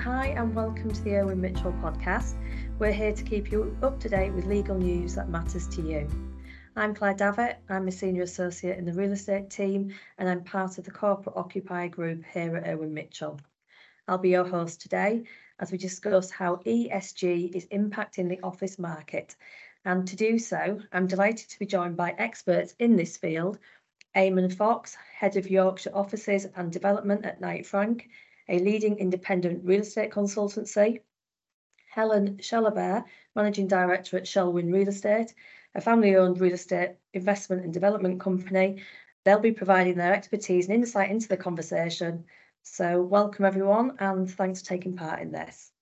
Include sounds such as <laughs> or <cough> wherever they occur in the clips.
Hi, and welcome to the Irwin Mitchell podcast. We're here to keep you up to date with legal news that matters to you. I'm Clare Davitt. I'm a senior associate in the real estate team, and I'm part of the corporate occupier group here at Irwin Mitchell. I'll be your host today as we discuss how ESG is impacting the office market. And to do so, I'm delighted to be joined by experts in this field Eamon Fox, Head of Yorkshire Offices and Development at Knight Frank, a leading independent real estate consultancy, Helen Shellabear, Managing Director at Shellwin Real Estate, a family owned real estate investment and development company. They'll be providing their expertise and insight into the conversation. So, welcome everyone, and thanks for taking part in this.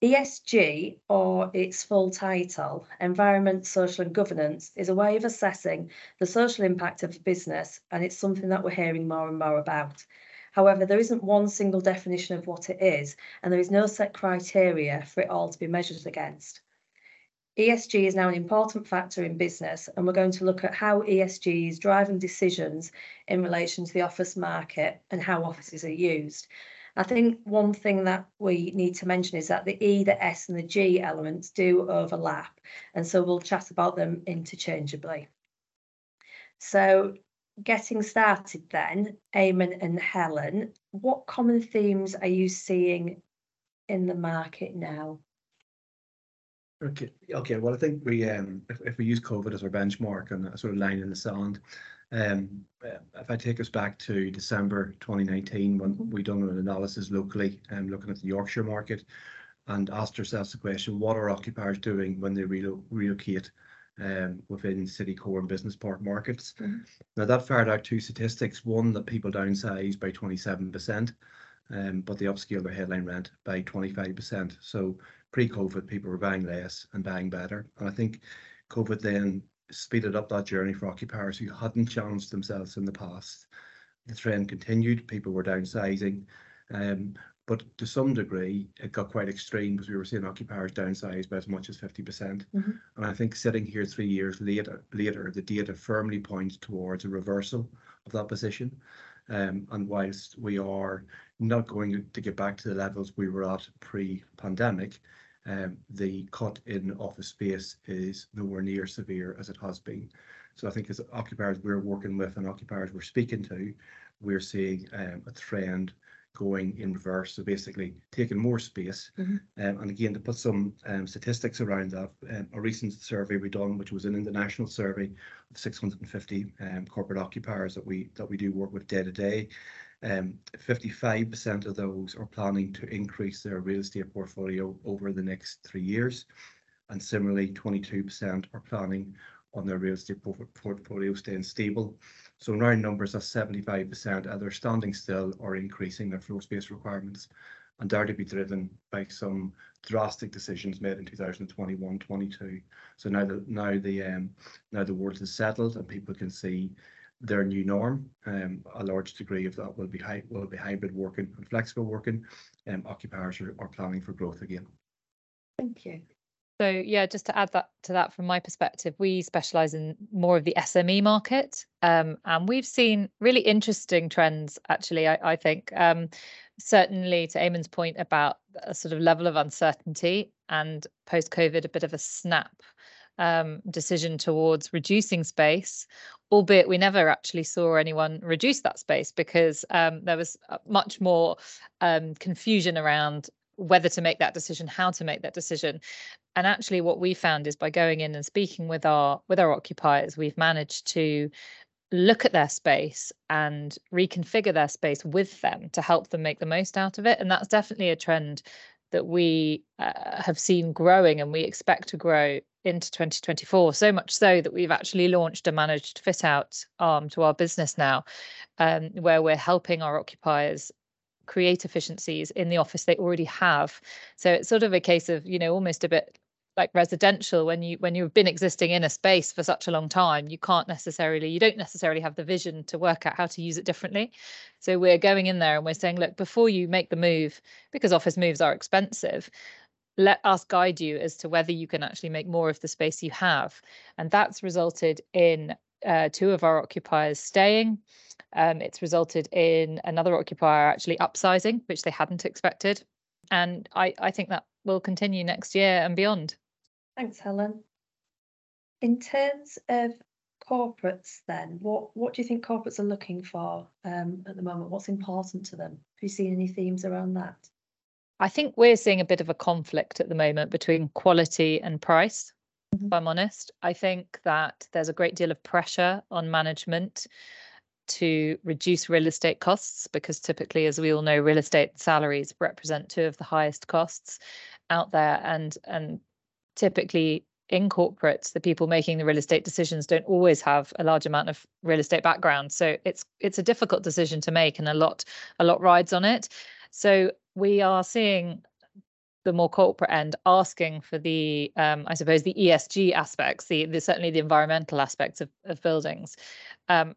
ESG, or its full title, Environment, Social and Governance, is a way of assessing the social impact of a business, and it's something that we're hearing more and more about. However, there isn't one single definition of what it is, and there is no set criteria for it all to be measured against. ESG is now an important factor in business, and we're going to look at how ESG is driving decisions in relation to the office market and how offices are used. I think one thing that we need to mention is that the E, the S, and the G elements do overlap, and so we'll chat about them interchangeably. So, getting started then, Eamon and Helen, what common themes are you seeing in the market now? Okay, okay. Well, I think we, um, if, if we use COVID as our benchmark and a sort of line in the sand, um, uh, if I take us back to December 2019, when mm-hmm. we done an analysis locally, um, looking at the Yorkshire market, and asked ourselves the question: What are occupiers doing when they relo- relocate um, within city core and business park markets? Mm-hmm. Now that fired out two statistics: one that people downsized by 27%, um, but they upscaled their headline rent by 25%. So pre-COVID, people were buying less and buying better, and I think COVID then speeded up that journey for occupiers who hadn't challenged themselves in the past. The trend continued, people were downsizing, um, but to some degree, it got quite extreme because we were seeing occupiers downsize by as much as 50%. percent mm hmm And I think sitting here three years later, later, the data firmly points towards a reversal of that position. Um, and whilst we are not going to get back to the levels we were at pre-pandemic, um, the cut in office space is nowhere near severe as it has been. So I think as occupiers we're working with and occupiers we're speaking to, we're seeing um, a trend going in reverse. So basically taking more space. Mm-hmm. Um, and again, to put some um, statistics around that, um, a recent survey we done, which was an international survey of 650 um, corporate occupiers that we that we do work with day to day, um, 55% of those are planning to increase their real estate portfolio over the next three years. And similarly, 22% are planning on their real estate portfolio staying stable. So in round numbers, that's 75% either standing still or increasing their floor space requirements. And they're to be driven by some drastic decisions made in 2021, 22. So now the now the um, now the world is settled and people can see their new norm. Um, a large degree of that will be will be hybrid working and flexible working. Um, occupiers are planning for growth again. Thank you. So yeah, just to add that to that from my perspective, we specialise in more of the SME market, um, and we've seen really interesting trends. Actually, I, I think um, certainly to Eamon's point about a sort of level of uncertainty and post-COVID, a bit of a snap um, decision towards reducing space, albeit we never actually saw anyone reduce that space because um, there was uh, much more um, confusion around whether to make that decision, how to make that decision. And actually, what we found is by going in and speaking with our with our occupiers, we've managed to look at their space and reconfigure their space with them to help them make the most out of it. And that's definitely a trend that we uh, have seen growing and we expect to grow into 2024 so much so that we've actually launched a managed fit out arm to our business now um, where we're helping our occupiers create efficiencies in the office they already have so it's sort of a case of you know almost a bit like residential when you when you've been existing in a space for such a long time you can't necessarily you don't necessarily have the vision to work out how to use it differently. So we're going in there and we're saying look before you make the move because office moves are expensive let us guide you as to whether you can actually make more of the space you have. And that's resulted in uh, two of our occupiers staying. Um, it's resulted in another occupier actually upsizing which they hadn't expected. And I, I think that will continue next year and beyond. Thanks, Helen. In terms of corporates, then, what what do you think corporates are looking for um, at the moment? What's important to them? Have you seen any themes around that? I think we're seeing a bit of a conflict at the moment between quality and price. Mm-hmm. If I'm honest, I think that there's a great deal of pressure on management to reduce real estate costs because typically as we all know real estate salaries represent two of the highest costs out there and and typically in corporates the people making the real estate decisions don't always have a large amount of real estate background. So it's it's a difficult decision to make and a lot a lot rides on it. So we are seeing the more corporate end asking for the um, i suppose the esg aspects the, the certainly the environmental aspects of, of buildings. Um,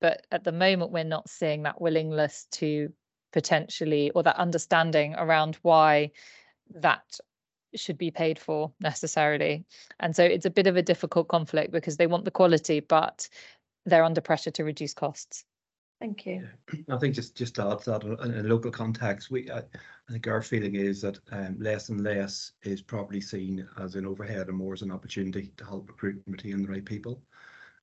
but at the moment we're not seeing that willingness to potentially or that understanding around why that should be paid for necessarily. And so it's a bit of a difficult conflict because they want the quality but they're under pressure to reduce costs. Thank you. I think just just to add to that in a local context we I, I think our feeling is that um, less and less is probably seen as an overhead and more as an opportunity to help recruit and retain the right people.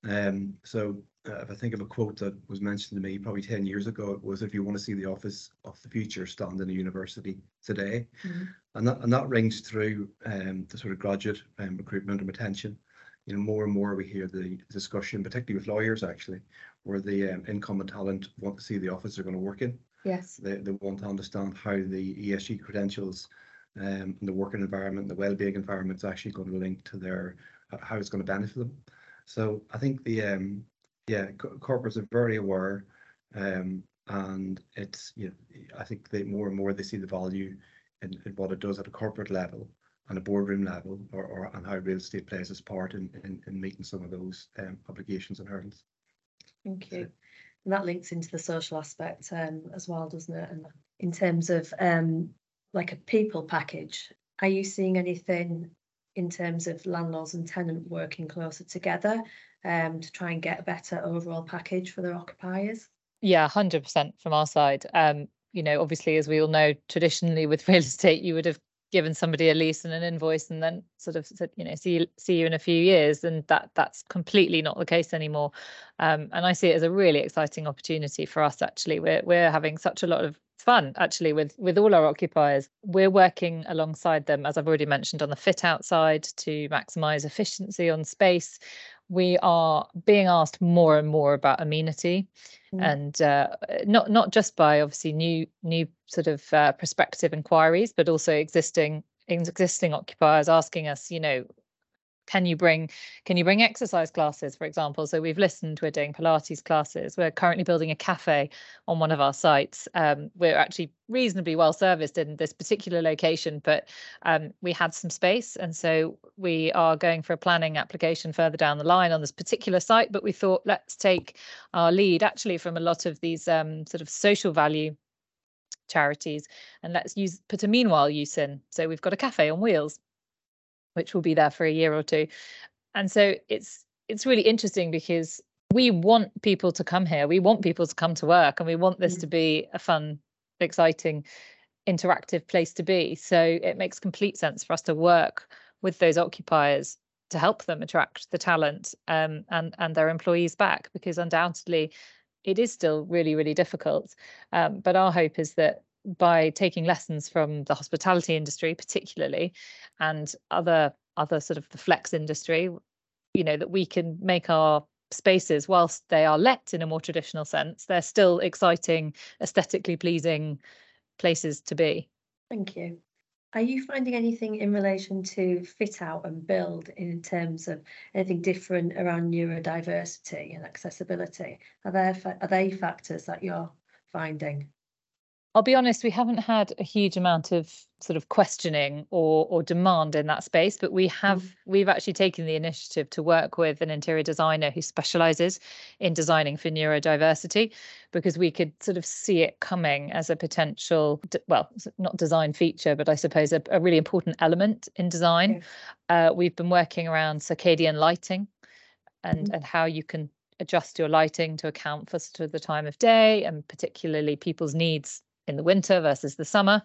Um, so uh, if I think of a quote that was mentioned to me probably 10 years ago, it was if you want to see the office of the future stand in a university today. Mm-hmm. And, that, and that rings through um, the sort of graduate um, recruitment and retention. You know, more and more we hear the discussion, particularly with lawyers actually, where the um, income and talent want to see the office they're going to work in. Yes. They, they want to understand how the ESG credentials um, and the working environment, the well-being environment is actually going to link to their, how it's going to benefit them. So I think the um, yeah corporates are very aware, um, and it's you know I think they more and more they see the value in, in what it does at a corporate level and a boardroom level, or, or and how real estate plays its part in, in, in meeting some of those um, obligations and hurdles. Thank you. And that links into the social aspect um, as well, doesn't it? And in terms of um, like a people package, are you seeing anything in terms of landlords and tenant working closer together um, to try and get a better overall package for their occupiers? Yeah, 100% from our side. Um, you know, obviously, as we all know, traditionally with <laughs> real estate, you would have given somebody a lease and an invoice and then sort of said you know see see you in a few years and that that's completely not the case anymore um, and i see it as a really exciting opportunity for us actually we're we're having such a lot of fun actually with with all our occupiers we're working alongside them as i've already mentioned on the fit out side to maximize efficiency on space we are being asked more and more about amenity mm. and uh, not not just by obviously new new sort of uh, prospective inquiries but also existing existing occupiers asking us you know can you bring can you bring exercise classes for example? So we've listened we're doing pilates classes. We're currently building a cafe on one of our sites. Um, we're actually reasonably well serviced in this particular location but um, we had some space. And so we are going for a planning application further down the line on this particular site but we thought let's take our lead actually from a lot of these um, sort of social value charities and let's use put a meanwhile use in. So we've got a cafe on wheels which will be there for a year or two. And so it's it's really interesting because we want people to come here. We want people to come to work and we want this mm. to be a fun, exciting, interactive place to be. So it makes complete sense for us to work with those occupiers to help them attract the talent um, and and their employees back because undoubtedly it is still really really difficult um, but our hope is that by taking lessons from the hospitality industry particularly and other other sort of the flex industry you know that we can make our spaces whilst they are let in a more traditional sense they're still exciting aesthetically pleasing places to be. Thank you. Are you finding anything in relation to fit out and build in terms of anything different around neurodiversity and accessibility? Are there are they factors that you're finding I'll be honest, we haven't had a huge amount of sort of questioning or or demand in that space, but we have mm. we've actually taken the initiative to work with an interior designer who specializes in designing for neurodiversity because we could sort of see it coming as a potential well, not design feature, but I suppose a, a really important element in design. Uh, we've been working around circadian lighting and mm. and how you can adjust your lighting to account for sort of the time of day and particularly people's needs in the winter versus the summer.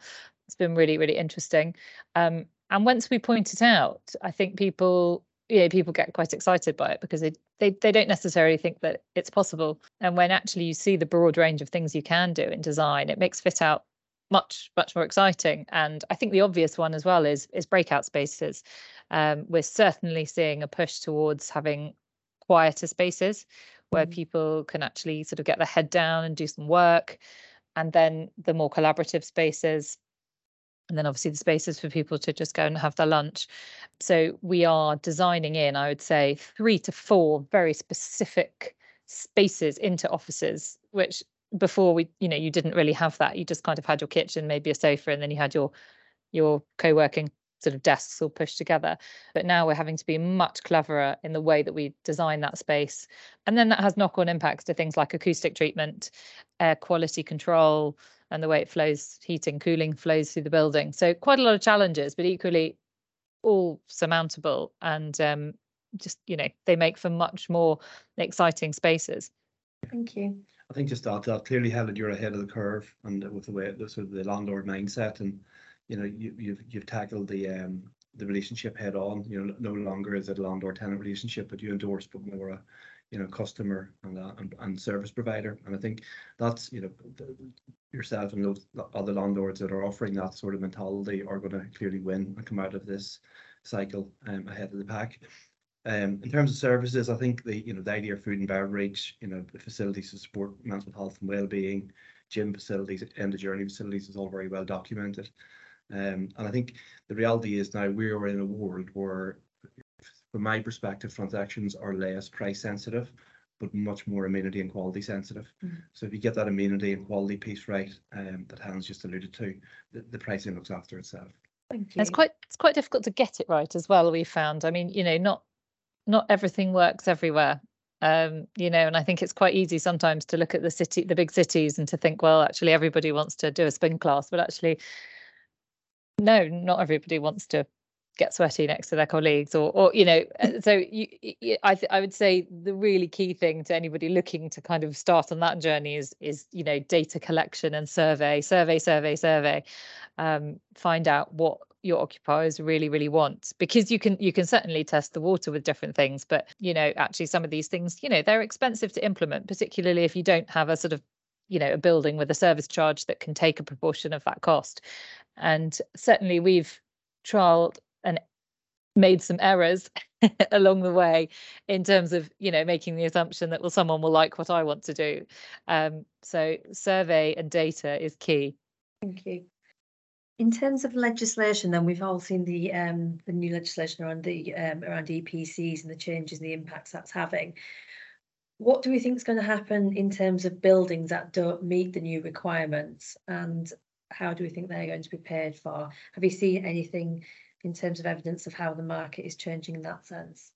it's been really really interesting. Um, and once we point it out, I think people you know people get quite excited by it because they, they they don't necessarily think that it's possible and when actually you see the broad range of things you can do in design it makes fit out much much more exciting and i think the obvious one as well is is breakout spaces um, we're certainly seeing a push towards having quieter spaces where mm. people can actually sort of get their head down and do some work and then the more collaborative spaces and then obviously the spaces for people to just go and have their lunch. So we are designing in, I would say, three to four very specific spaces into offices, which before we, you know, you didn't really have that. You just kind of had your kitchen, maybe a sofa, and then you had your your co-working sort of desks all pushed together. But now we're having to be much cleverer in the way that we design that space. And then that has knock-on impacts to things like acoustic treatment, air quality control, and the way it flows, heating, cooling flows through the building. So quite a lot of challenges, but equally all surmountable and um, just you know they make for much more exciting spaces. Thank you. I think just that, that clearly Helen, you're ahead of the curve and with the way the sort of the landlord mindset and you know you, you've you've tackled the um the relationship head on. You know, no longer is it a landlord tenant relationship, but you endorse but more a you know customer and, uh, and and service provider. And I think that's you know the, yourself and those other landlords that are offering that sort of mentality are going to clearly win and come out of this cycle um, ahead of the pack. Um, in terms of services, I think the you know the idea of food and beverage, you know, the facilities to support mental health and well-being, gym facilities, end of journey facilities is all very well documented. Um, and I think the reality is now we are in a world where, from my perspective, transactions are less price sensitive, but much more amenity and quality sensitive. Mm. So if you get that amenity and quality piece right, um, that Hans just alluded to, the, the pricing looks after itself. Thank you. It's quite it's quite difficult to get it right as well. We found. I mean, you know, not not everything works everywhere. Um, you know, and I think it's quite easy sometimes to look at the city, the big cities, and to think, well, actually, everybody wants to do a spin class, but actually, no, not everybody wants to get sweaty next to their colleagues or or you know uh, so you, I th- I would say the really key thing to anybody looking to kind of start on that journey is is you know data collection and survey survey survey survey. Um, find out what your occupiers really really want because you can you can certainly test the water with different things but you know actually some of these things you know they're expensive to implement particularly if you don't have a sort of you know a building with a service charge that can take a proportion of that cost. And certainly we've trialed and made some errors <laughs> along the way in terms of you know making the assumption that well someone will like what i want to do. Um, so survey and data is key. Thank you. In terms of legislation then we've all seen the um, the new legislation around the um, around epcs and the changes and the impacts that's having what do we think is going to happen in terms of buildings that don't meet the new requirements and how do we think they're going to be paid for? Have you seen anything in terms of evidence of how the market is changing in that sense?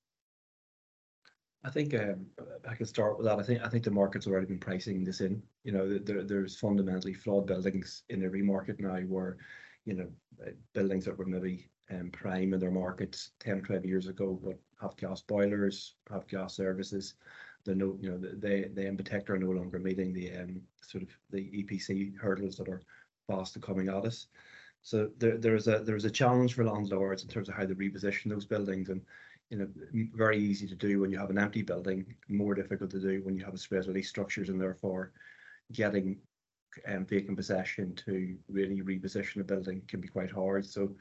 I think um, I can start with that. I think I think the market's already been pricing this in. You know, there, there's fundamentally flawed buildings in every market now where, you know, uh, buildings that were maybe um, prime in their markets 10, 12 years ago, but have gas boilers, have gas services. They're no, you know, they they in are no longer meeting the um, sort of the EPC hurdles that are fast coming at us. So there, there's a there's a challenge for landlords in terms of how they reposition those buildings, and you know, very easy to do when you have an empty building, more difficult to do when you have a spread of lease structures, and therefore getting um, vacant possession to really reposition a building can be quite hard. So,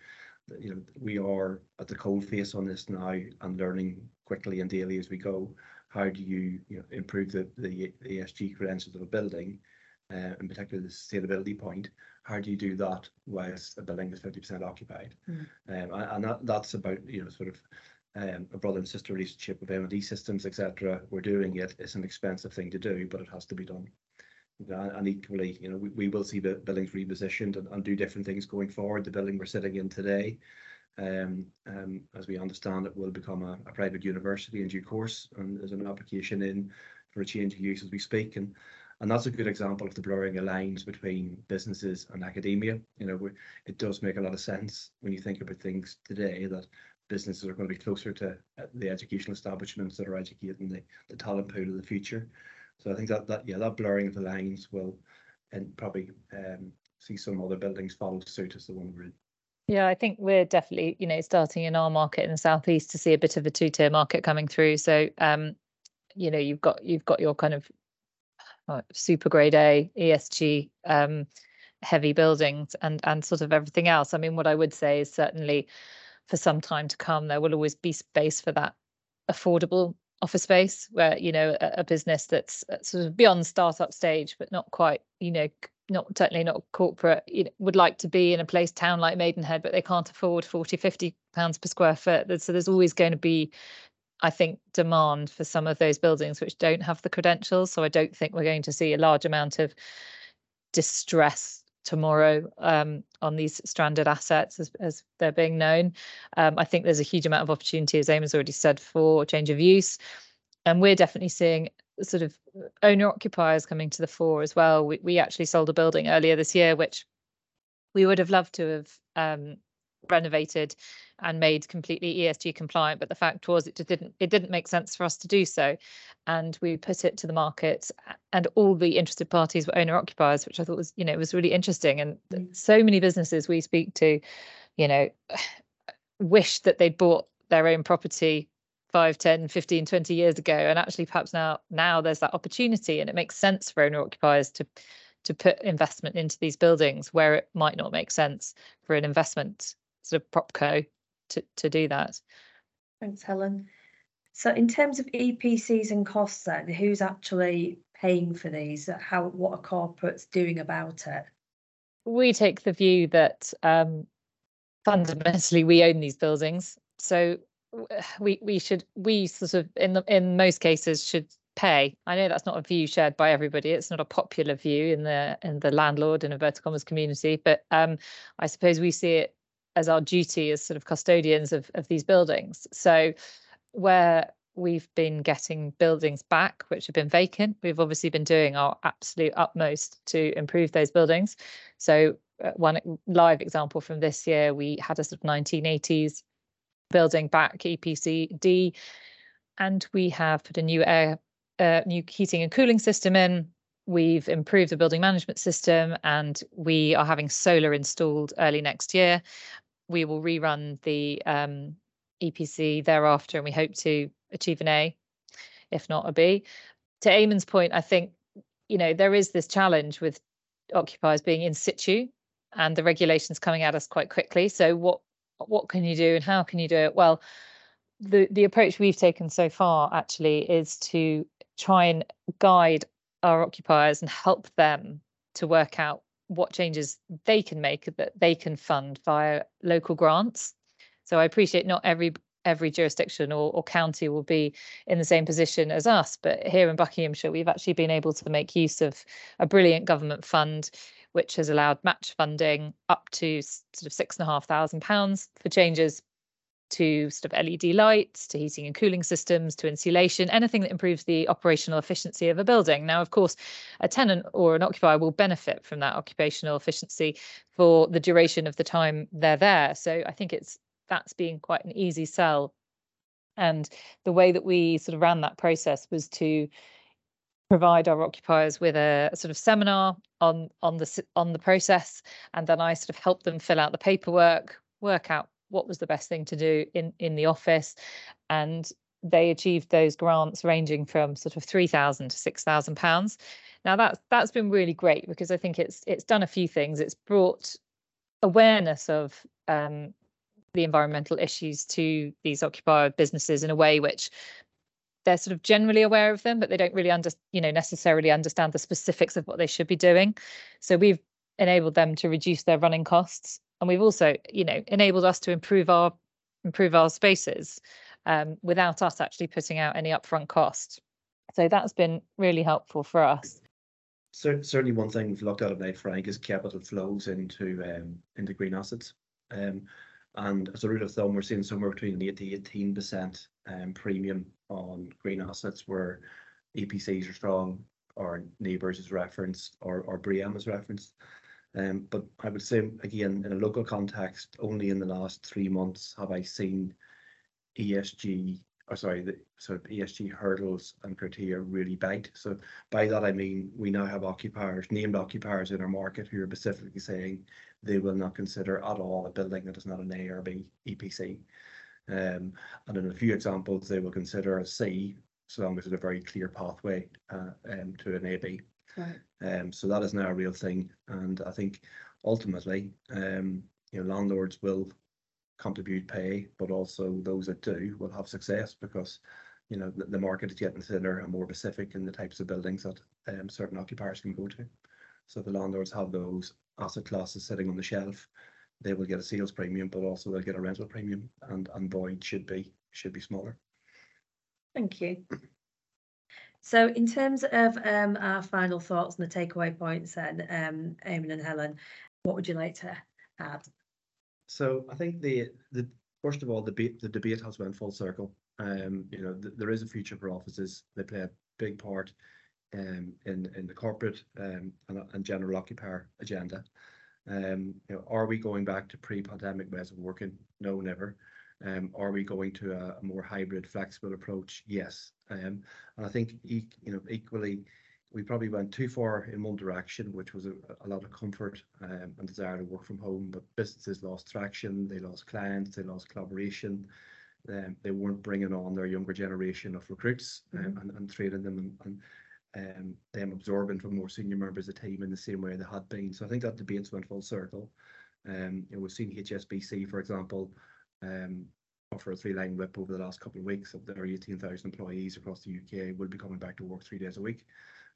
you know, we are at the cold face on this now and learning quickly and daily as we go. How do you, you know, improve the, the, the ESG credentials of a building, uh, in particular the sustainability point, how do you do that whilst a building is 50% occupied? Mm. Um, and that, that's about, you know, sort of um, a brother and sister relationship with M&E systems, etc. We're doing it. It's an expensive thing to do, but it has to be done. And equally, you know, we, we will see the buildings repositioned and, and do different things going forward. The building we're sitting in today, um, um, as we understand it, will become a, a private university in due course, and there's an application in for a change of use as we speak. And and that's a good example of the blurring of lines between businesses and academia. You know, it does make a lot of sense when you think about things today that businesses are going to be closer to uh, the educational establishments that are educating the, the talent pool of the future. So I think that that yeah, that blurring of the lines will and probably um, see some other buildings follow suit as the one we're in. Yeah, I think we're definitely, you know, starting in our market in the southeast to see a bit of a two-tier market coming through. So, um, you know, you've got you've got your kind of uh, super grade A ESG um, heavy buildings and and sort of everything else. I mean, what I would say is certainly for some time to come, there will always be space for that affordable office space where you know a, a business that's uh, sort of beyond startup stage but not quite you know not certainly not corporate you know, would like to be in a place town like maidenhead but they can't afford 40 50 pounds per square foot so there's always going to be i think demand for some of those buildings which don't have the credentials so i don't think we're going to see a large amount of distress tomorrow um, on these stranded assets as, as they're being known. Um, I think there's a huge amount of opportunity, as Eamon's already said, for change of use. And we're definitely seeing sort of owner occupiers coming to the fore as well. We, we actually sold a building earlier this year, which we would have loved to have um, renovated and made completely ESG compliant. But the fact was, it just didn't it didn't make sense for us to do so, and we put it to the market, and all the interested parties were owner occupiers, which I thought was you know was really interesting. And mm. so many businesses we speak to, you know, <sighs> wish that they'd bought their own property 5 10 15 20 years ago and actually perhaps now now there's that opportunity and it makes sense for owner occupiers to to put investment into these buildings where it might not make sense for an investment sort of prop co to, to do that. Thanks, Helen. So in terms of EPCs and costs then, who's actually paying for these? How what are corporates doing about it? We take the view that um, fundamentally we own these buildings. So <sighs> we we should we sort of in the in most cases should pay. I know that's not a view shared by everybody. It's not a popular view in the in the landlord and inverted commerce community, but um, I suppose we see it as our duty as sort of custodians of, of these buildings. So where we've been getting buildings back which have been vacant, we've obviously been doing our absolute utmost to improve those buildings. So uh, one live example from this year, we had a sort of 1980s building back EPCD, and we have put a new air, uh, new heating and cooling system in. We've improved the building management system and we are having solar installed early next year we will rerun the um, EPC thereafter, and we hope to achieve an A, if not a B. To Eamon's point, I think you know there is this challenge with occupiers being in situ, and the regulations coming at us quite quickly. So what what can you do, and how can you do it? Well, the the approach we've taken so far actually is to try and guide our occupiers and help them to work out what changes they can make that they can fund via local grants. So I appreciate not every every jurisdiction or, or county will be in the same position as us, but here in Buckinghamshire, we've actually been able to make use of a brilliant government fund which has allowed match funding up to sort of six and a half thousand pounds for changes to sort of LED lights, to heating and cooling systems, to insulation, anything that improves the operational efficiency of a building. Now, of course, a tenant or an occupier will benefit from that occupational efficiency for the duration of the time they're there. So I think it's that's being quite an easy sell. And the way that we sort of ran that process was to provide our occupiers with a, a, sort of seminar on on the on the process and then I sort of help them fill out the paperwork work out what was the best thing to do in in the office and they achieved those grants ranging from sort of 3000 to 6000 pounds. Now that's that's been really great because i think it's it's done a few things. It's brought awareness of um, the environmental issues to these occupier businesses in a way which they're sort of generally aware of them but they don't really under you know necessarily understand the specifics of what they should be doing. So we've enabled them to reduce their running costs and we've also you know enabled us to improve our improve our spaces um, without us actually putting out any upfront cost. So that's been really helpful for us. So, certainly one thing we've looked at of late, Frank is capital flows into um, into green assets. Um, and as a rule of thumb we're seeing somewhere between an 8 to 18 percent um, premium on green assets where EPCs are strong or NABERS is referenced or, or BREEAM is referenced. Um, but I would say again, in a local context, only in the last three months have I seen ESG or sorry, the sort of ESG hurdles and criteria really bite. So by that I mean we now have occupiers, named occupiers in our market who are specifically saying they will not consider at all a building that is not an A or B EPC. Um, and in a few examples, they will consider a C, so long as there's a very clear pathway uh, um, to an AB. Right. Um, so that is now a real thing, and I think ultimately, um, you know, landlords will contribute pay, but also those that do will have success because you know the, the market is getting thinner and more specific in the types of buildings that um, certain occupiers can go to. So the landlords have those asset classes sitting on the shelf. They will get a sales premium, but also they'll get a rental premium, and and void should be should be smaller. Thank you. So in terms of um, our final thoughts and the takeaway points then, um, Eamon and Helen, what would you like to add? So I think the the first of all, the debate the debate has went full circle. Um, you know, th- there is a future for offices. They play a big part um, in in the corporate um, and, and general occupier agenda. Um, you know, are we going back to pre-pandemic ways of working? No, never. Um, are we going to a, a more hybrid, flexible approach? Yes. Um, and I think e- you know equally we probably went too far in one direction, which was a, a lot of comfort um, and desire to work from home. But businesses lost traction, they lost clients, they lost collaboration. Um, they weren't bringing on their younger generation of recruits um, Mhm. and, and training them and, and um, them absorbing from more senior members of the team in the same way they had been. So I think that debate's went full circle. Um, you know, we've seen HSBC, for example, um, offer a three-line whip over the last couple of weeks of their 18,000 employees across the UK will be coming back to work three days a week.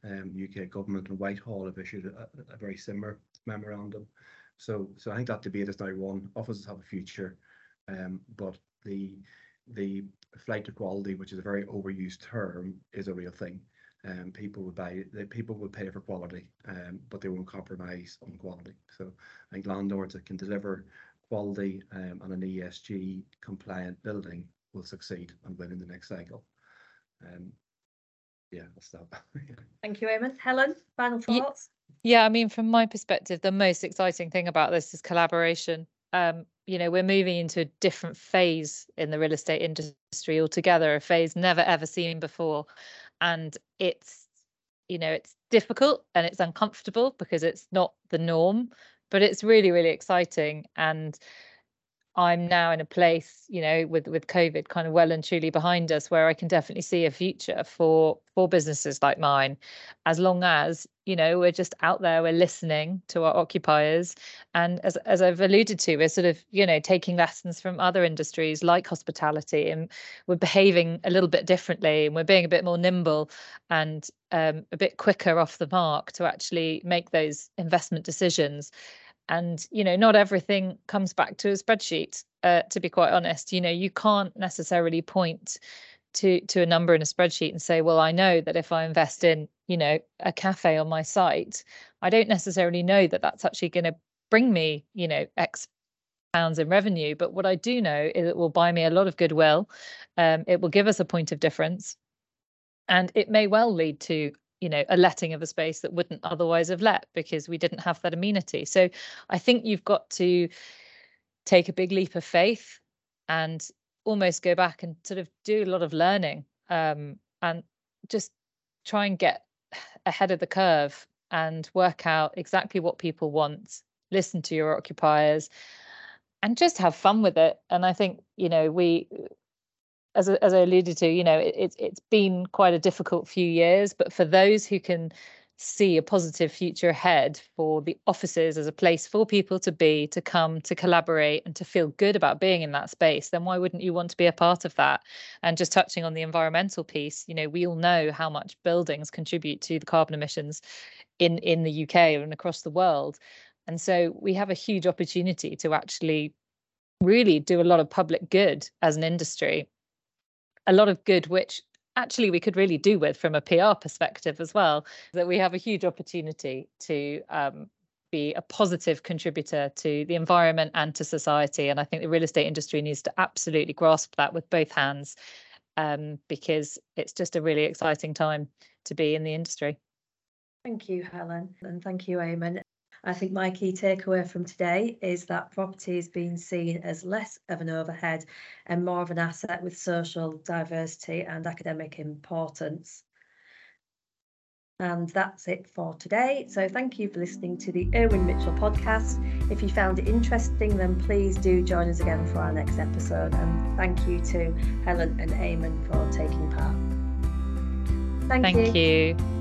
Um, UK government and Whitehall have issued a, a very similar memorandum. So, so I think that debate is now won. Offices have a future, um, but the the flight to quality, which is a very overused term, is a real thing. Um, people will buy, the people will pay for quality, um, but they won't compromise on quality. So I think landlords that can deliver quality um, and an ESG compliant building will succeed and win in the next cycle. Um, yeah, that's that. <laughs> Thank you, Eamon. Helen, final thoughts? Yeah, I mean, from my perspective, the most exciting thing about this is collaboration. Um, you know, we're moving into a different phase in the real estate industry altogether, a phase never ever seen before. And it's, you know, it's difficult and it's uncomfortable because it's not the norm, but it's really, really exciting. And I'm now in a place, you know, with with COVID kind of well and truly behind us, where I can definitely see a future for for businesses like mine, as long as you know we're just out there, we're listening to our occupiers, and as as I've alluded to, we're sort of you know taking lessons from other industries like hospitality, and we're behaving a little bit differently, and we're being a bit more nimble and um, a bit quicker off the mark to actually make those investment decisions and you know not everything comes back to a spreadsheet uh, to be quite honest. You know you can't necessarily point to to a number in a spreadsheet and say well i know that if i invest in you know a cafe on my site i don't necessarily know that that's actually going to bring me you know x pounds in revenue. But what i do know is it will buy me a lot of goodwill. Um, it will give us a point of difference. And it may well lead to you know a letting of a space that wouldn't otherwise have let because we didn't have that amenity. So i think you've got to take a big leap of faith and almost go back and sort of do a lot of learning um, and just try and get ahead of the curve and work out exactly what people want listen to your occupiers and just have fun with it. And i think you know we as as I alluded to, you know, it, it's it's been quite a difficult few years, but for those who can see a positive future ahead for the offices as a place for people to be, to come, to collaborate, and to feel good about being in that space, then why wouldn't you want to be a part of that? And just touching on the environmental piece, you know, we all know how much buildings contribute to the carbon emissions in in the UK and across the world, and so we have a huge opportunity to actually really do a lot of public good as an industry a lot of good which actually we could really do with from a PR perspective as well that we have a huge opportunity to um, be a positive contributor to the environment and to society and I think the real estate industry needs to absolutely grasp that with both hands um, because it's just a really exciting time to be in the industry. Thank you, Helen, and thank you, Eamon. I think my key takeaway from today is that property is being seen as less of an overhead and more of an asset with social diversity and academic importance. And that's it for today. So thank you for listening to the Irwin Mitchell podcast. If you found it interesting, then please do join us again for our next episode. And thank you to Helen and Eamon for taking part. Thank, thank you. you.